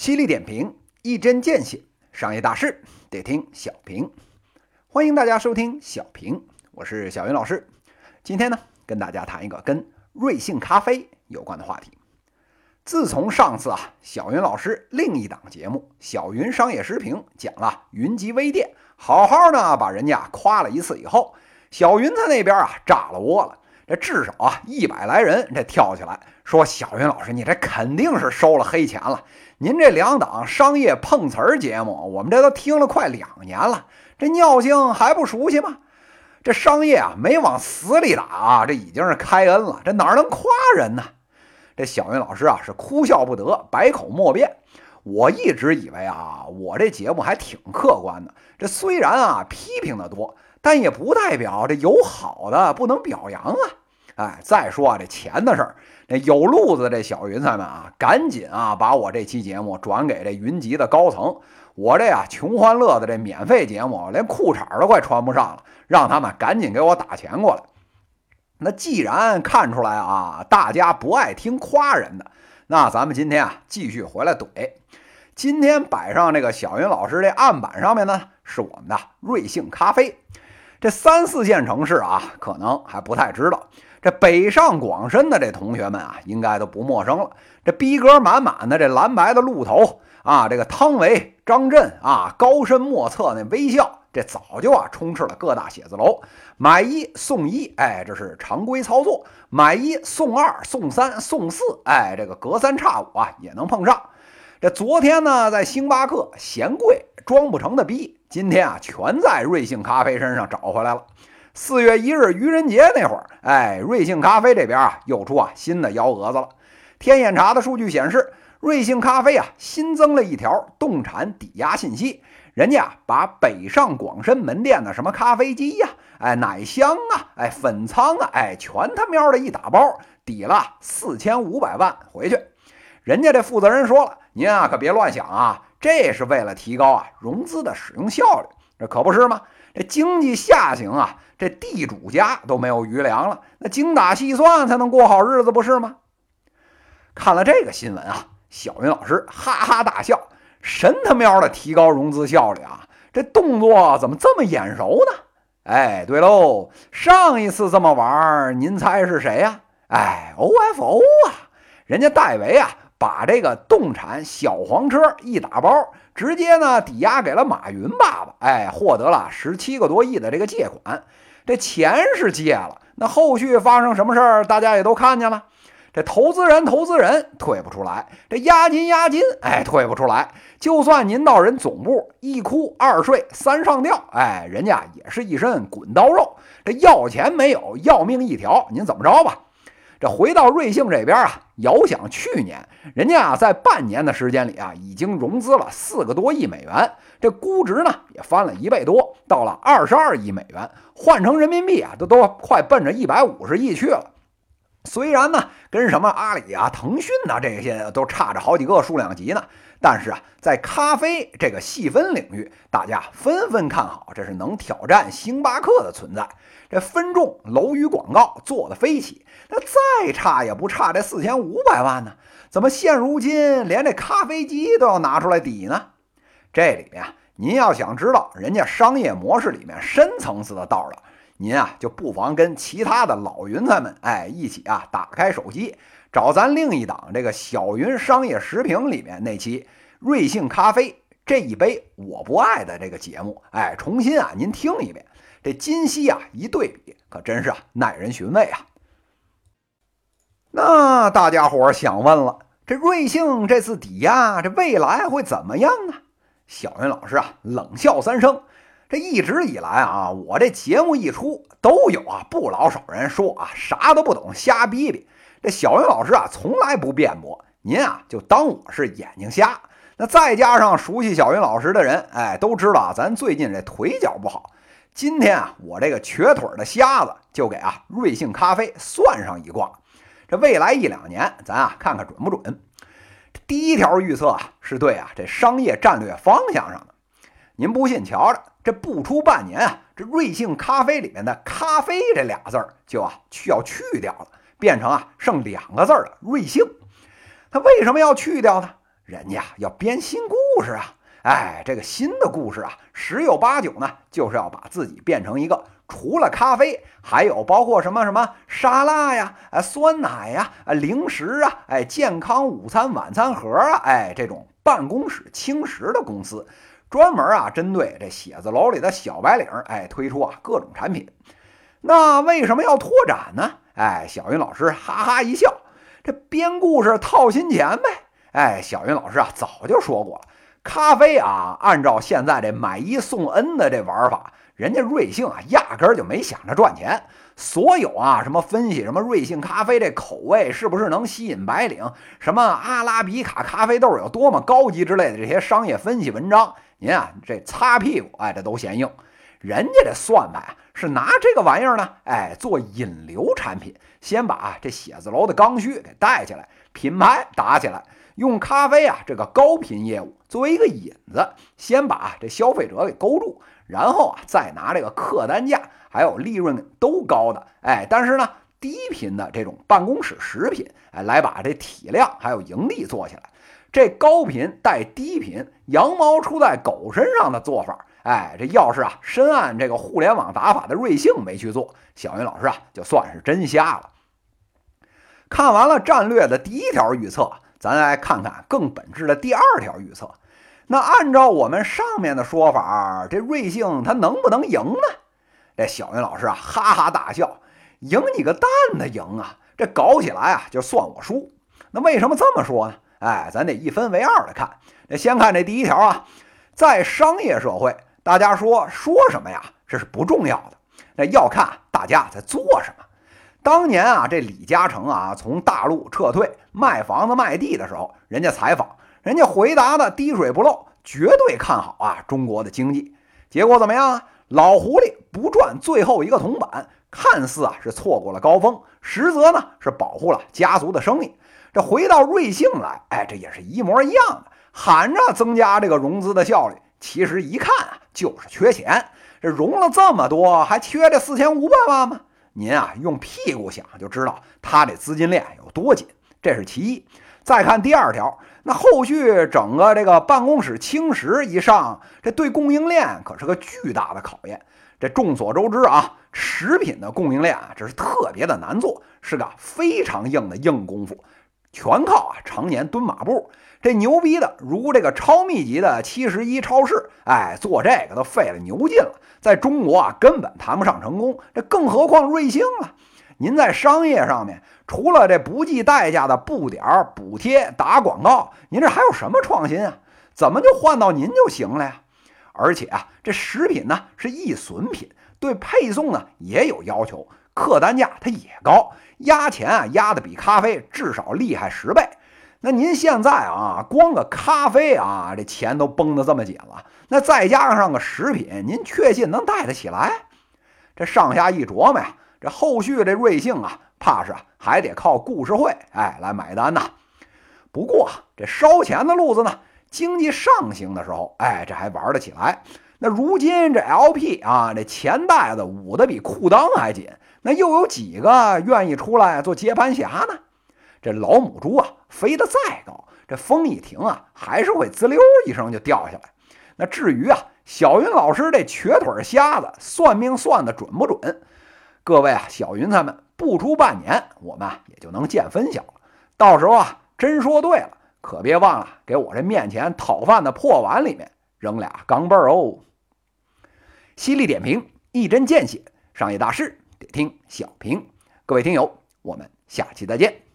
犀利点评，一针见血，商业大事得听小平。欢迎大家收听小平，我是小云老师。今天呢，跟大家谈一个跟瑞幸咖啡有关的话题。自从上次啊，小云老师另一档节目《小云商业时评》讲了云集微店，好好的把人家夸了一次以后，小云在那边啊炸了窝了。这至少啊一百来人这跳起来说：“小云老师，你这肯定是收了黑钱了。您这两档商业碰瓷儿节目，我们这都听了快两年了，这尿性还不熟悉吗？这商业啊没往死里打啊，这已经是开恩了，这哪能夸人呢？”这小云老师啊是哭笑不得，百口莫辩。我一直以为啊，我这节目还挺客观的。这虽然啊批评的多，但也不代表这有好的不能表扬啊。哎，再说啊，这钱的事儿，这有路子这小云彩们啊，赶紧啊，把我这期节目转给这云集的高层。我这呀，穷欢乐的这免费节目，连裤衩都快穿不上了，让他们赶紧给我打钱过来。那既然看出来啊，大家不爱听夸人的，那咱们今天啊，继续回来怼。今天摆上这个小云老师这案板上面呢，是我们的瑞幸咖啡。这三四线城市啊，可能还不太知道。这北上广深的这同学们啊，应该都不陌生了。这逼格满满的这蓝白的鹿头啊，这个汤唯、张震啊，高深莫测那微笑，这早就啊充斥了各大写字楼。买一送一，哎，这是常规操作；买一送二、送三、送四，哎，这个隔三差五啊也能碰上。这昨天呢，在星巴克嫌贵装不成的逼，今天啊全在瑞幸咖啡身上找回来了。四月一日愚人节那会儿，哎，瑞幸咖啡这边啊又出啊新的幺蛾子了。天眼查的数据显示，瑞幸咖啡啊新增了一条动产抵押信息，人家啊把北上广深门店的什么咖啡机呀、哎奶香啊、哎粉仓啊、哎全他喵的一打包抵了四千五百万回去。人家这负责人说了，您啊可别乱想啊，这是为了提高啊融资的使用效率，这可不是吗？这经济下行啊。这地主家都没有余粮了，那精打细算才能过好日子，不是吗？看了这个新闻啊，小云老师哈哈大笑，神他喵的提高融资效率啊！这动作怎么这么眼熟呢？哎，对喽，上一次这么玩，您猜是谁呀？哎，OFO 啊，人家戴维啊，把这个动产小黄车一打包，直接呢抵押给了马云爸爸，哎，获得了十七个多亿的这个借款。这钱是借了，那后续发生什么事儿，大家也都看见了。这投资人投资人退不出来，这押金押金，哎，退不出来。就算您到人总部一哭二睡三上吊，哎，人家也是一身滚刀肉。这要钱没有，要命一条，您怎么着吧？这回到瑞幸这边啊，遥想去年，人家啊在半年的时间里啊，已经融资了四个多亿美元，这估值呢也翻了一倍多，到了二十二亿美元，换成人民币啊，都都快奔着一百五十亿去了。虽然呢，跟什么阿里啊、腾讯呐这些都差着好几个数量级呢，但是啊，在咖啡这个细分领域，大家纷纷看好，这是能挑战星巴克的存在。这分众楼宇广告做的飞起，那再差也不差这四千五百万呢？怎么现如今连这咖啡机都要拿出来抵呢？这里面您要想知道人家商业模式里面深层次的道了，您啊就不妨跟其他的老云彩们哎一起啊打开手机，找咱另一档这个小云商业时评里面那期瑞幸咖啡这一杯我不爱的这个节目，哎，重新啊您听一遍。这今昔啊一对比，可真是啊耐人寻味啊。那大家伙想问了，这瑞幸这次抵押，这未来会怎么样呢？小云老师啊冷笑三声。这一直以来啊，我这节目一出，都有啊不老少人说啊啥都不懂，瞎逼逼。这小云老师啊从来不辩驳，您啊就当我是眼睛瞎。那再加上熟悉小云老师的人，哎，都知道啊咱最近这腿脚不好。今天啊，我这个瘸腿的瞎子就给啊瑞幸咖啡算上一卦。这未来一两年，咱啊看看准不准。第一条预测啊，是对啊这商业战略方向上的。您不信，瞧着，这不出半年啊，这瑞幸咖啡里面的“咖啡”这俩字儿就啊去要去掉了，变成啊剩两个字儿了“瑞幸”。他为什么要去掉呢？人家要编新故事啊。哎，这个新的故事啊，十有八九呢，就是要把自己变成一个除了咖啡，还有包括什么什么沙拉呀、啊酸奶呀、啊零食啊、哎健康午餐晚餐盒啊，哎这种办公室轻食的公司，专门啊针对这写字楼里的小白领，哎推出啊各种产品。那为什么要拓展呢？哎，小云老师哈哈一笑，这编故事套新钱呗。哎，小云老师啊早就说过了。咖啡啊，按照现在这买一送 N 的这玩法，人家瑞幸啊，压根儿就没想着赚钱。所有啊，什么分析什么瑞幸咖啡这口味是不是能吸引白领，什么阿拉比卡咖啡豆有多么高级之类的这些商业分析文章，您啊这擦屁股，哎，这都嫌硬。人家这算盘啊，是拿这个玩意儿呢，哎，做引流产品，先把这写字楼的刚需给带起来，品牌打起来。用咖啡啊这个高频业务作为一个引子，先把这消费者给勾住，然后啊再拿这个客单价还有利润都高的，哎，但是呢低频的这种办公室食品，哎，来把这体量还有盈利做起来。这高频带低频，羊毛出在狗身上的做法，哎，这要是啊深谙这个互联网打法的瑞幸没去做，小云老师啊就算是真瞎了。看完了战略的第一条预测。咱来看看更本质的第二条预测。那按照我们上面的说法，这瑞幸它能不能赢呢？这小云老师啊，哈哈大笑：“赢你个蛋的赢啊！这搞起来啊，就算我输。那为什么这么说呢？哎，咱得一分为二的看。那先看这第一条啊，在商业社会，大家说说什么呀？这是不重要的。那要看大家在做什么。”当年啊，这李嘉诚啊从大陆撤退卖房子卖地的时候，人家采访，人家回答的滴水不漏，绝对看好啊中国的经济。结果怎么样啊？老狐狸不赚最后一个铜板，看似啊是错过了高峰，实则呢是保护了家族的生意。这回到瑞幸来，哎，这也是一模一样的，喊着增加这个融资的效率，其实一看啊就是缺钱。这融了这么多，还缺这四千五百万吗？您啊，用屁股想就知道他这资金链有多紧，这是其一。再看第二条，那后续整个这个办公室青食一上，这对供应链可是个巨大的考验。这众所周知啊，食品的供应链啊，这是特别的难做，是个非常硬的硬功夫，全靠啊常年蹲马步。这牛逼的如这个超密集的七十一超市，哎，做这个都费了牛劲了。在中国啊，根本谈不上成功，这更何况瑞幸了。您在商业上面，除了这不计代价的布点、补贴、打广告，您这还有什么创新啊？怎么就换到您就行了呀？而且啊，这食品呢是易损品，对配送呢也有要求，客单价它也高，压钱啊压的比咖啡至少厉害十倍。那您现在啊，光个咖啡啊，这钱都绷得这么紧了，那再加上个食品，您确信能带得起来？这上下一琢磨呀，这后续这瑞幸啊，怕是还得靠故事会哎来买单呐。不过这烧钱的路子呢，经济上行的时候，哎，这还玩得起来。那如今这 LP 啊，这钱袋子捂得比裤裆还紧，那又有几个愿意出来做接盘侠呢？这老母猪啊，飞得再高，这风一停啊，还是会滋溜一声就掉下来。那至于啊，小云老师这瘸腿瞎子算命算的准不准？各位啊，小云他们不出半年，我们也就能见分晓。到时候啊，真说对了，可别忘了给我这面前讨饭的破碗里面扔俩钢镚儿哦。犀利点评，一针见血，商业大事听小平。各位听友，我们下期再见。